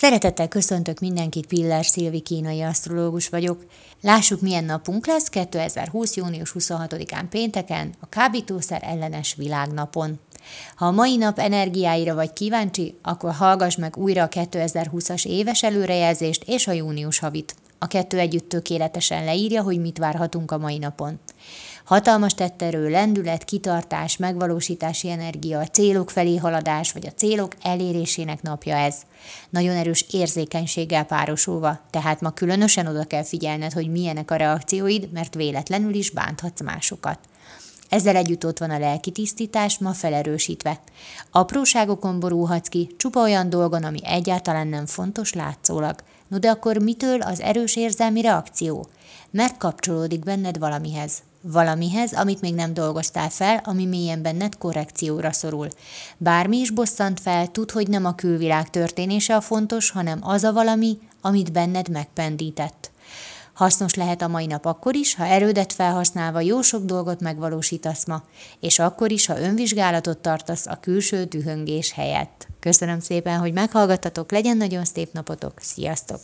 Szeretettel köszöntök mindenkit, Piller Szilvi kínai asztrológus vagyok. Lássuk, milyen napunk lesz 2020. június 26-án pénteken, a kábítószer ellenes világnapon. Ha a mai nap energiáira vagy kíváncsi, akkor hallgass meg újra a 2020-as éves előrejelzést és a június havit. A kettő együtt tökéletesen leírja, hogy mit várhatunk a mai napon. Hatalmas tetterő, lendület, kitartás, megvalósítási energia, a célok felé haladás, vagy a célok elérésének napja ez. Nagyon erős érzékenységgel párosulva, tehát ma különösen oda kell figyelned, hogy milyenek a reakcióid, mert véletlenül is bánthatsz másokat. Ezzel együtt ott van a lelki tisztítás, ma felerősítve. Apróságokon borulhatsz ki, csupa olyan dolgon, ami egyáltalán nem fontos látszólag. No de akkor mitől az erős érzelmi reakció? Mert kapcsolódik benned valamihez. Valamihez, amit még nem dolgoztál fel, ami mélyen benned korrekcióra szorul. Bármi is bosszant fel, tudd, hogy nem a külvilág történése a fontos, hanem az a valami, amit benned megpendített. Hasznos lehet a mai nap akkor is, ha erődet felhasználva jó sok dolgot megvalósítasz ma, és akkor is, ha önvizsgálatot tartasz a külső dühöngés helyett. Köszönöm szépen, hogy meghallgattatok, legyen nagyon szép napotok, sziasztok!